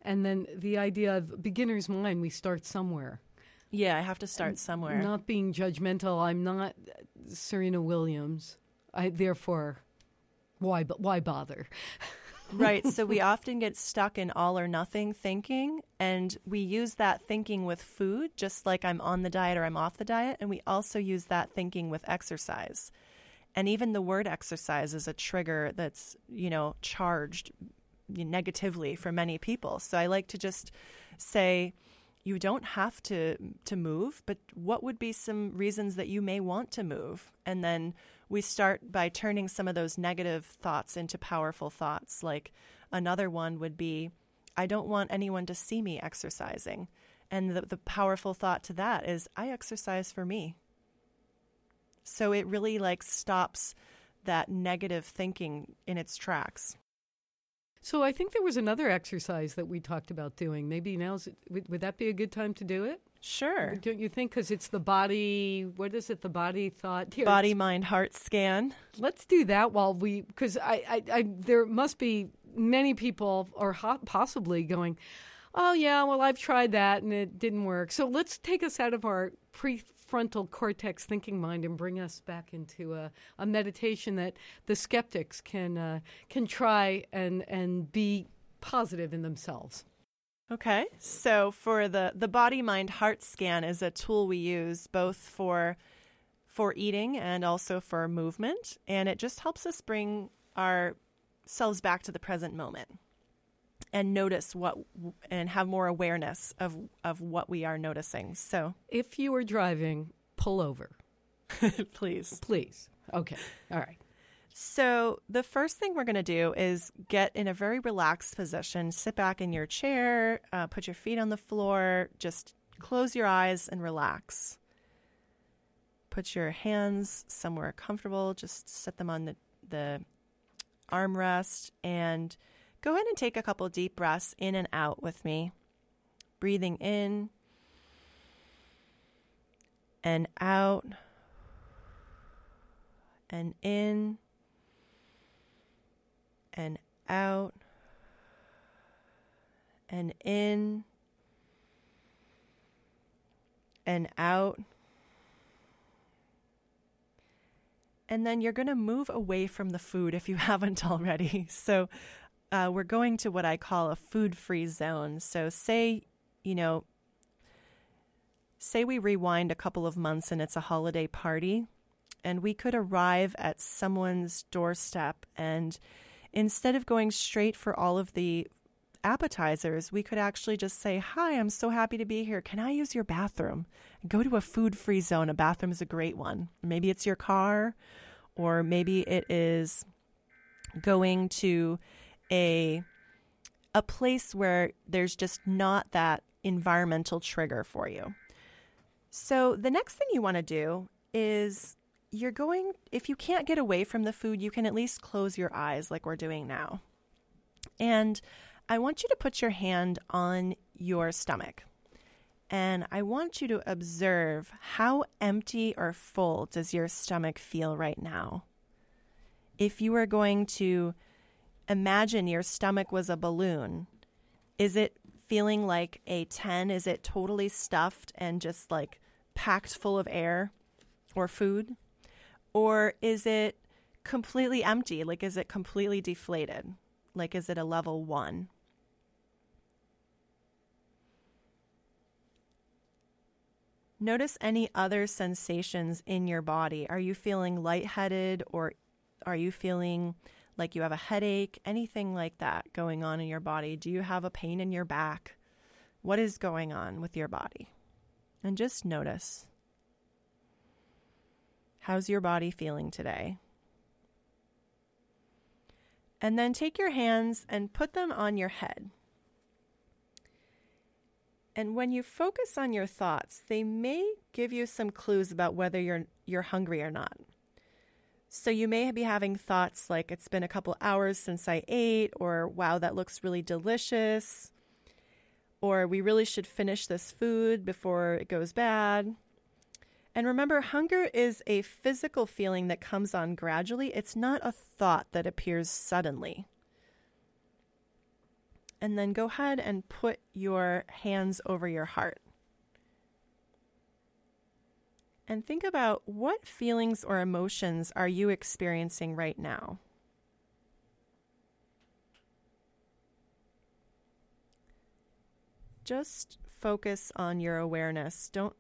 And then the idea of beginner's mind, we start somewhere. Yeah, I have to start somewhere. Not being judgmental. I'm not Serena Williams. I therefore why why bother? right. So we often get stuck in all or nothing thinking and we use that thinking with food just like I'm on the diet or I'm off the diet and we also use that thinking with exercise. And even the word exercise is a trigger that's, you know, charged negatively for many people. So I like to just say, you don't have to to move, but what would be some reasons that you may want to move? And then we start by turning some of those negative thoughts into powerful thoughts. Like another one would be, I don't want anyone to see me exercising. And the, the powerful thought to that is, I exercise for me. So it really like stops that negative thinking in its tracks. So I think there was another exercise that we talked about doing. Maybe now's would, would that be a good time to do it? Sure. Don't you think? Because it's the body. What is it? The body thought. Here, Body, mind, heart scan. Let's do that while we. Because I, I, I, there must be many people, or ho- possibly going. Oh yeah, well I've tried that and it didn't work. So let's take us out of our prefrontal cortex thinking mind and bring us back into a, a meditation that the skeptics can uh, can try and and be positive in themselves. Okay. So for the the body mind heart scan is a tool we use both for for eating and also for movement and it just helps us bring ourselves back to the present moment and notice what and have more awareness of of what we are noticing. So If you are driving, pull over, please. please. Okay. All right. So, the first thing we're going to do is get in a very relaxed position. Sit back in your chair, uh, put your feet on the floor, just close your eyes and relax. Put your hands somewhere comfortable, just set them on the, the armrest, and go ahead and take a couple deep breaths in and out with me. Breathing in and out and in and out and in and out. And then you're going to move away from the food if you haven't already. So, uh, we're going to what I call a food free zone. So, say, you know, say we rewind a couple of months and it's a holiday party, and we could arrive at someone's doorstep and instead of going straight for all of the appetizers, we could actually just say, Hi, I'm so happy to be here. Can I use your bathroom? Go to a food free zone. A bathroom is a great one. Maybe it's your car, or maybe it is going to a a place where there's just not that environmental trigger for you. So the next thing you want to do is you're going, if you can't get away from the food, you can at least close your eyes like we're doing now. And I want you to put your hand on your stomach. And I want you to observe how empty or full does your stomach feel right now. If you were going to imagine your stomach was a balloon, is it feeling like a 10? Is it totally stuffed and just like packed full of air or food? Or is it completely empty? Like, is it completely deflated? Like, is it a level one? Notice any other sensations in your body. Are you feeling lightheaded or are you feeling like you have a headache? Anything like that going on in your body? Do you have a pain in your back? What is going on with your body? And just notice. How's your body feeling today? And then take your hands and put them on your head. And when you focus on your thoughts, they may give you some clues about whether you're you're hungry or not. So you may be having thoughts like it's been a couple hours since I ate or wow that looks really delicious or we really should finish this food before it goes bad. And remember, hunger is a physical feeling that comes on gradually. It's not a thought that appears suddenly. And then go ahead and put your hands over your heart. And think about what feelings or emotions are you experiencing right now? Just focus on your awareness. Don't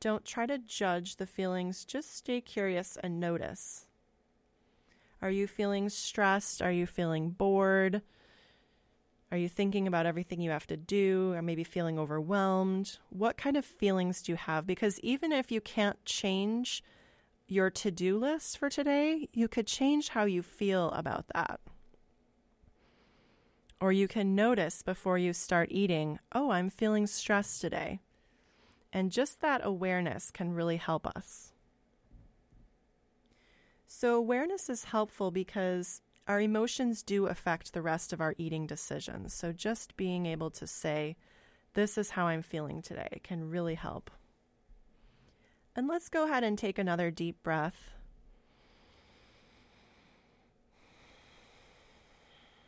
don't try to judge the feelings, just stay curious and notice. Are you feeling stressed? Are you feeling bored? Are you thinking about everything you have to do or maybe feeling overwhelmed? What kind of feelings do you have? Because even if you can't change your to do list for today, you could change how you feel about that. Or you can notice before you start eating, oh, I'm feeling stressed today. And just that awareness can really help us. So, awareness is helpful because our emotions do affect the rest of our eating decisions. So, just being able to say, this is how I'm feeling today. Can really help. And let's go ahead and take another deep breath.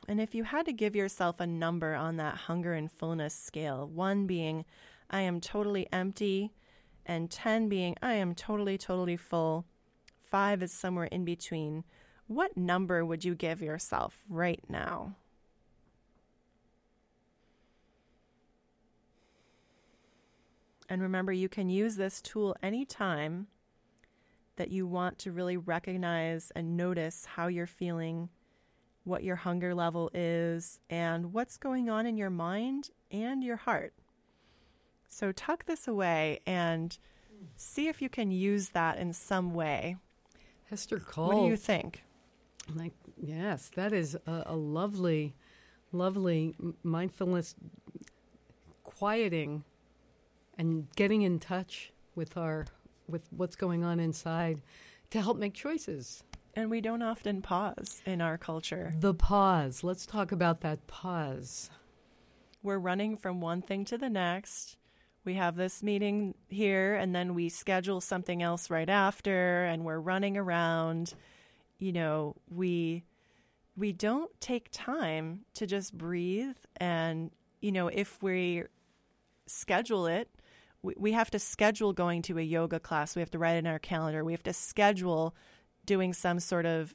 And if you had to give yourself a number on that hunger and fullness scale, one being, I am totally empty, and 10 being, I am totally, totally full, five is somewhere in between, what number would you give yourself right now? And remember, you can use this tool anytime that you want to really recognize and notice how you're feeling, what your hunger level is, and what's going on in your mind and your heart. So tuck this away and see if you can use that in some way. Hester Cole. What do you think? Like, yes, that is a, a lovely, lovely mindfulness quieting and getting in touch with our with what's going on inside to help make choices. And we don't often pause in our culture. The pause. Let's talk about that pause. We're running from one thing to the next. We have this meeting here, and then we schedule something else right after, and we're running around. You know, we we don't take time to just breathe and you know if we schedule it we, we have to schedule going to a yoga class. We have to write it in our calendar. We have to schedule doing some sort of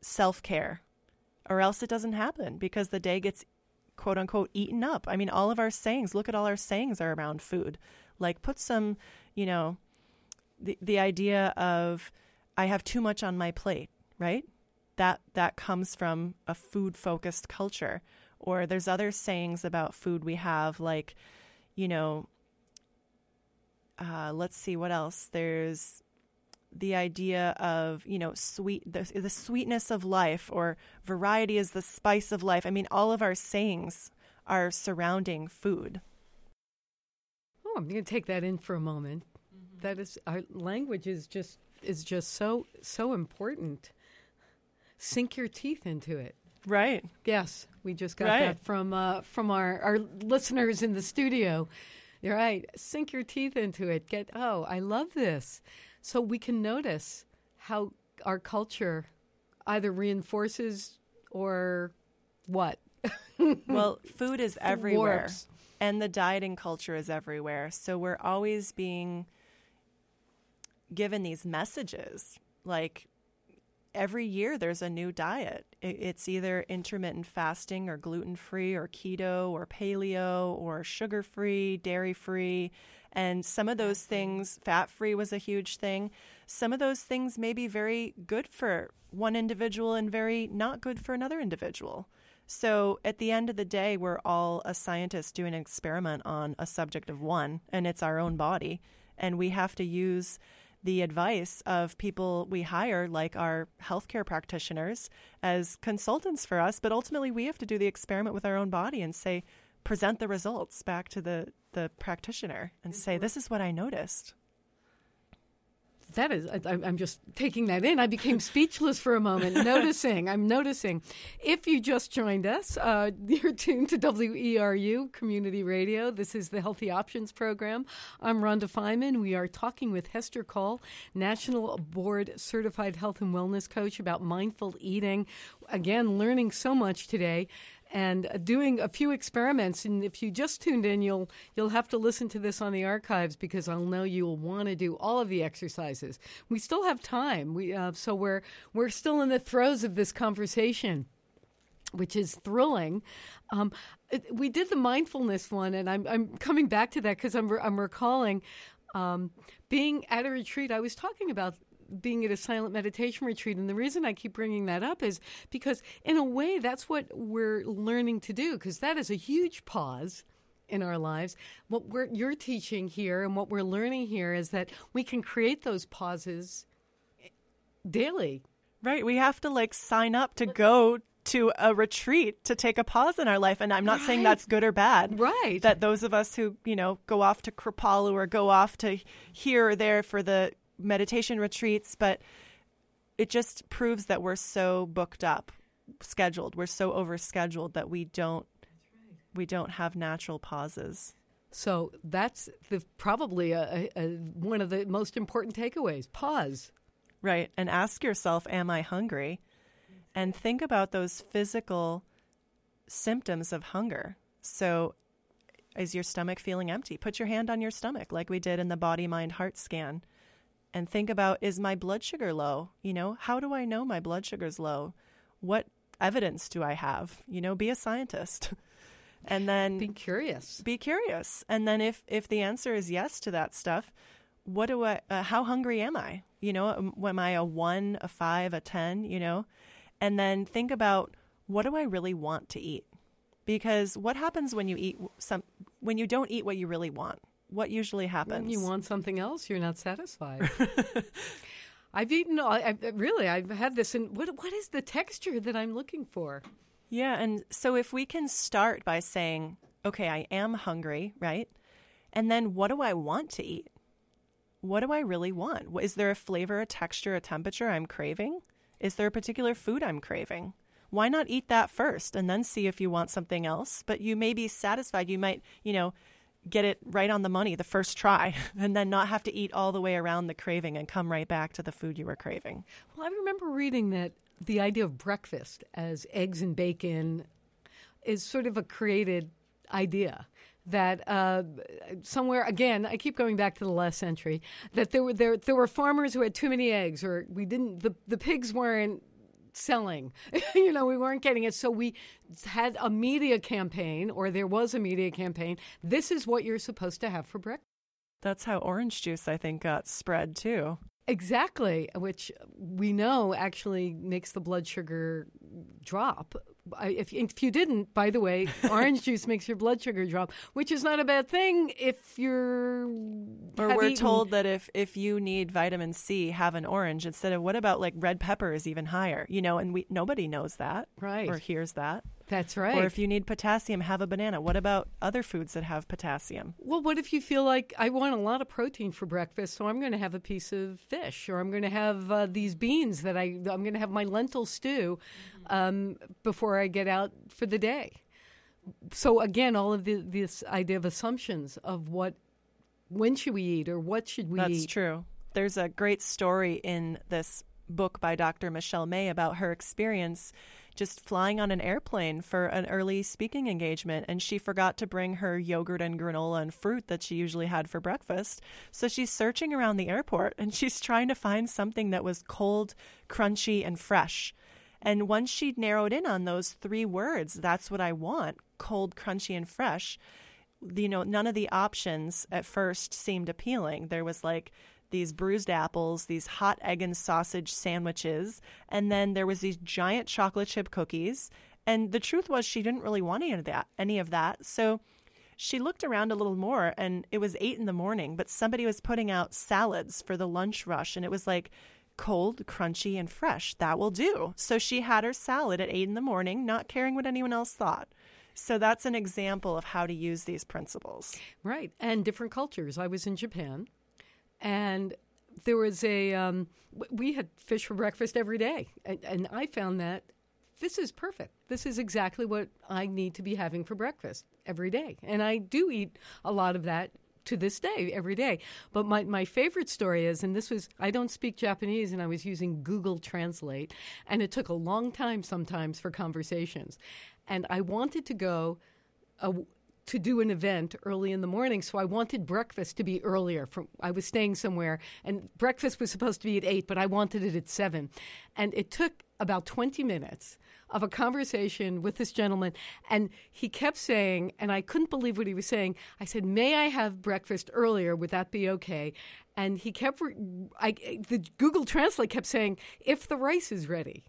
self care, or else it doesn't happen because the day gets quote unquote eaten up. I mean, all of our sayings, look at all our sayings are around food. Like, put some, you know, the, the idea of I have too much on my plate, right? That, that comes from a food focused culture. Or there's other sayings about food we have, like, you know, uh, let's see what else. There's the idea of you know sweet the, the sweetness of life or variety is the spice of life. I mean, all of our sayings are surrounding food. Oh, I'm going to take that in for a moment. Mm-hmm. That is, our language is just is just so so important. Sink your teeth into it. Right. Yes, we just got right. that from uh, from our our listeners in the studio. You're right. Sink your teeth into it. Get, oh, I love this. So we can notice how our culture either reinforces or what? well, food is everywhere. Warps. And the dieting culture is everywhere. So we're always being given these messages like every year there's a new diet. It's either intermittent fasting or gluten free or keto or paleo or sugar free, dairy free. And some of those things, fat free was a huge thing. Some of those things may be very good for one individual and very not good for another individual. So at the end of the day, we're all a scientist doing an experiment on a subject of one, and it's our own body. And we have to use the advice of people we hire, like our healthcare practitioners, as consultants for us. But ultimately, we have to do the experiment with our own body and say, present the results back to the, the practitioner and say, this is what I noticed that is, I, am just taking that in. I became speechless for a moment, noticing. I'm noticing. If you just joined us, uh, you're tuned to WERU Community Radio. This is the Healthy Options Program. I'm Rhonda Feiman. We are talking with Hester Cole, National Board Certified Health and Wellness Coach, about mindful eating. Again, learning so much today and doing a few experiments. And if you just tuned in, you'll you'll have to listen to this on the archives because I'll know you'll want to do all of the exercises. We still have time. We uh, so we're we're still in the throes of this conversation. Which is thrilling. Um, we did the mindfulness one, and I'm I'm coming back to that because I'm re- I'm recalling um, being at a retreat. I was talking about being at a silent meditation retreat. And the reason I keep bringing that up is because, in a way, that's what we're learning to do, because that is a huge pause in our lives. What we're, you're teaching here and what we're learning here is that we can create those pauses daily. Right. We have to like sign up to go to a retreat to take a pause in our life. And I'm not right. saying that's good or bad. Right. That those of us who, you know, go off to Kripalu or go off to here or there for the meditation retreats, but it just proves that we're so booked up, scheduled. We're so overscheduled that we don't right. we don't have natural pauses. So that's the, probably a, a, one of the most important takeaways. Pause. Right. And ask yourself, Am I hungry? And think about those physical symptoms of hunger. So, is your stomach feeling empty? Put your hand on your stomach, like we did in the body mind heart scan, and think about is my blood sugar low? You know, how do I know my blood sugar's low? What evidence do I have? You know, be a scientist. and then be curious. Be curious. And then if if the answer is yes to that stuff, what do I uh, how hungry am I? You know, am I a 1, a 5, a 10, you know? And then think about what do I really want to eat? Because what happens when you eat some when you don't eat what you really want? What usually happens? When you want something else, you're not satisfied. I've eaten. I, I, really, I've had this. And what what is the texture that I'm looking for? Yeah, and so if we can start by saying, "Okay, I am hungry," right? And then what do I want to eat? What do I really want? Is there a flavor, a texture, a temperature I'm craving? Is there a particular food I'm craving? Why not eat that first and then see if you want something else? But you may be satisfied. You might, you know, get it right on the money the first try and then not have to eat all the way around the craving and come right back to the food you were craving. Well, I remember reading that the idea of breakfast as eggs and bacon is sort of a created idea that uh, somewhere again, I keep going back to the last century, that there were there there were farmers who had too many eggs, or we didn't the the pigs weren't selling. you know, we weren't getting it. So we had a media campaign, or there was a media campaign. This is what you're supposed to have for breakfast. That's how orange juice, I think, got spread too. Exactly, which we know actually makes the blood sugar drop if, if you didn't, by the way, orange juice makes your blood sugar drop, which is not a bad thing if you're. Or we're eaten. told that if if you need vitamin C, have an orange instead of what about like red pepper is even higher, you know? And we nobody knows that, right? Or hears that. That's right. Or if you need potassium, have a banana. What about other foods that have potassium? Well, what if you feel like I want a lot of protein for breakfast, so I'm going to have a piece of fish, or I'm going to have uh, these beans that I I'm going to have my lentil stew um, before I get out for the day. So again, all of the, this idea of assumptions of what when should we eat or what should we That's eat. That's true. There's a great story in this book by Dr. Michelle May about her experience just flying on an airplane for an early speaking engagement and she forgot to bring her yogurt and granola and fruit that she usually had for breakfast. So she's searching around the airport and she's trying to find something that was cold, crunchy, and fresh. And once she narrowed in on those three words, that's what I want cold, crunchy, and fresh. You know, none of the options at first seemed appealing. There was like these bruised apples, these hot egg and sausage sandwiches, and then there was these giant chocolate chip cookies. And the truth was she didn't really want any of that, any of that. So she looked around a little more and it was eight in the morning, but somebody was putting out salads for the lunch rush. And it was like cold, crunchy, and fresh. That will do. So she had her salad at eight in the morning, not caring what anyone else thought. So that's an example of how to use these principles. Right. And different cultures. I was in Japan and there was a um, we had fish for breakfast every day, and, and I found that this is perfect. This is exactly what I need to be having for breakfast every day, and I do eat a lot of that to this day every day. But my, my favorite story is, and this was, I don't speak Japanese and I was using Google Translate, and it took a long time sometimes for conversations. And I wanted to go a, to do an event early in the morning, so I wanted breakfast to be earlier. From I was staying somewhere, and breakfast was supposed to be at eight, but I wanted it at seven, and it took about twenty minutes of a conversation with this gentleman, and he kept saying, and I couldn't believe what he was saying. I said, "May I have breakfast earlier? Would that be okay?" And he kept, I, the Google Translate kept saying, "If the rice is ready."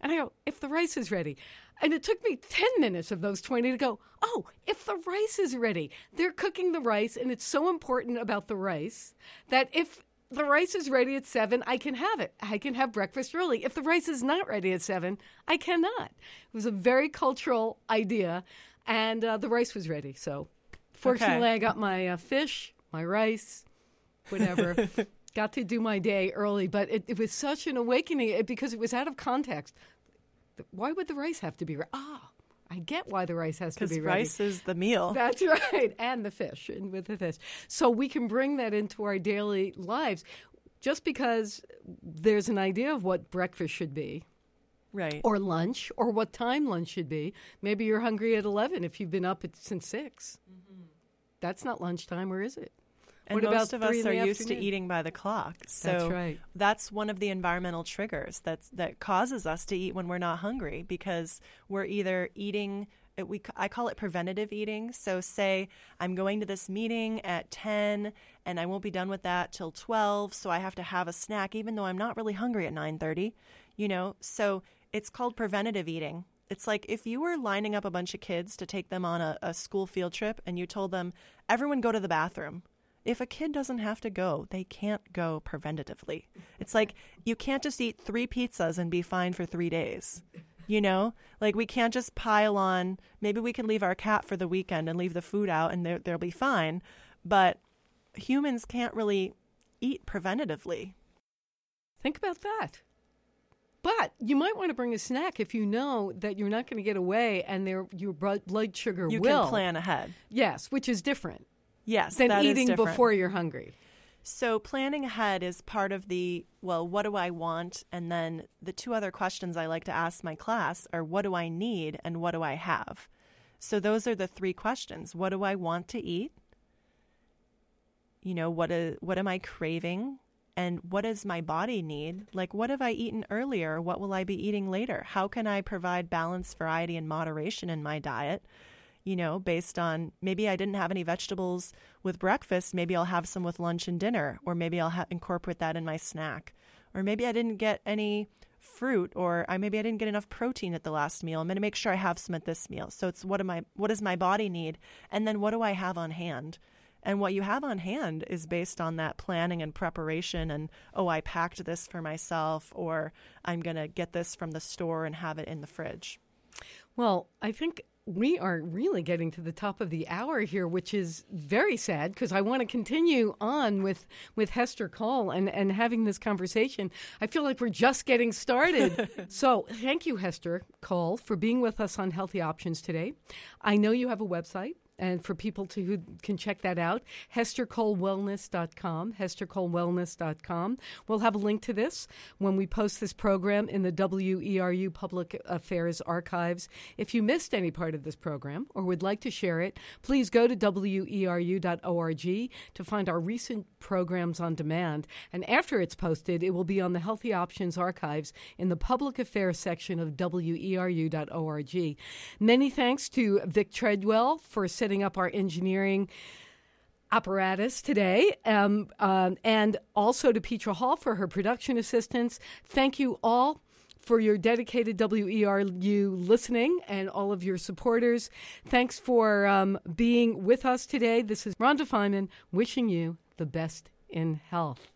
And I go, "If the rice is ready." And it took me 10 minutes of those 20 to go, oh, if the rice is ready, they're cooking the rice, and it's so important about the rice that if the rice is ready at 7, I can have it. I can have breakfast early. If the rice is not ready at 7, I cannot. It was a very cultural idea, and uh, the rice was ready. So fortunately, okay. I got my uh, fish, my rice, whatever. got to do my day early, but it, it was such an awakening because it was out of context why would the rice have to be? Ah, I get why the rice has to be Because rice is the meal. That's right, and the fish, and with the fish. So we can bring that into our daily lives. Just because there's an idea of what breakfast should be, right. or lunch, or what time lunch should be. Maybe you're hungry at 11 if you've been up at, since 6. That's not lunchtime, or is it? And what most about of us are used to eating by the clock. So That's right. that's one of the environmental triggers that's that causes us to eat when we're not hungry because we're either eating it- we I call it preventative eating. So say I'm going to this meeting at 10 and I won't be done with that till 12, so I have to have a snack even though I'm not really hungry at 9:30, you know? So it's called preventative eating. It's like if you were lining up a bunch of kids to take them on a, a school field trip and you told them, everyone go to the bathroom. If a kid doesn't have to go, they can't go preventatively. It's like you can't just eat three pizzas and be fine for three days. You know, like we can't just pile on. Maybe we can leave our cat for the weekend and leave the food out and they'll be fine. But humans can't really eat preventatively. Think about that. But you might want to bring a snack if you know that you're not going to get away and there, your blood sugar You will. can plan ahead. Yes, which is different Yes, than eating before you're hungry. So planning ahead is part of the well, what do I want? And then the two other questions I like to ask my class are what do I need and what do I have? So those are the three questions. What do I want to eat? You know, what is, what am I craving? And what does my body need? Like what have I eaten earlier? What will I be eating later? How can I provide balance, variety and moderation in my diet? You know, based on maybe I didn't have any vegetables with breakfast, maybe I'll have some with lunch and dinner, or maybe I'll ha- incorporate that in my snack. Or maybe I didn't get any fruit or I maybe I didn't get enough protein at the last meal. I'm going to make sure I have some at this meal. So it's what am I what does my body need and then what do I have on hand? And what you have on hand is based on that planning and preparation and oh I packed this for myself or I'm going to get this from the store and have it in the fridge. Well, I think we are really getting to the top of the hour here, which is very sad because I want to continue on with, with Hester Cole and, and having this conversation. I feel like we're just getting started. so thank you, Hester Cole, for being with us on Healthy Options today. I know you have a website. And for people to who can check that out, hestercolewellness.com, hestercolewellness.com. We'll have a link to this when we post this program in the WERU Public Affairs archives. If you missed any part of this program or would like to share it, please go to weru.org to find our recent programs on demand. And after it's posted, it will be on the Healthy Options archives in the Public Affairs section of weru.org. Many thanks to Vic Treadwell for setting up our engineering apparatus today, um, um, and also to Petra Hall for her production assistance. Thank you all for your dedicated WERU listening and all of your supporters. Thanks for um, being with us today. This is Rhonda Feiman wishing you the best in health.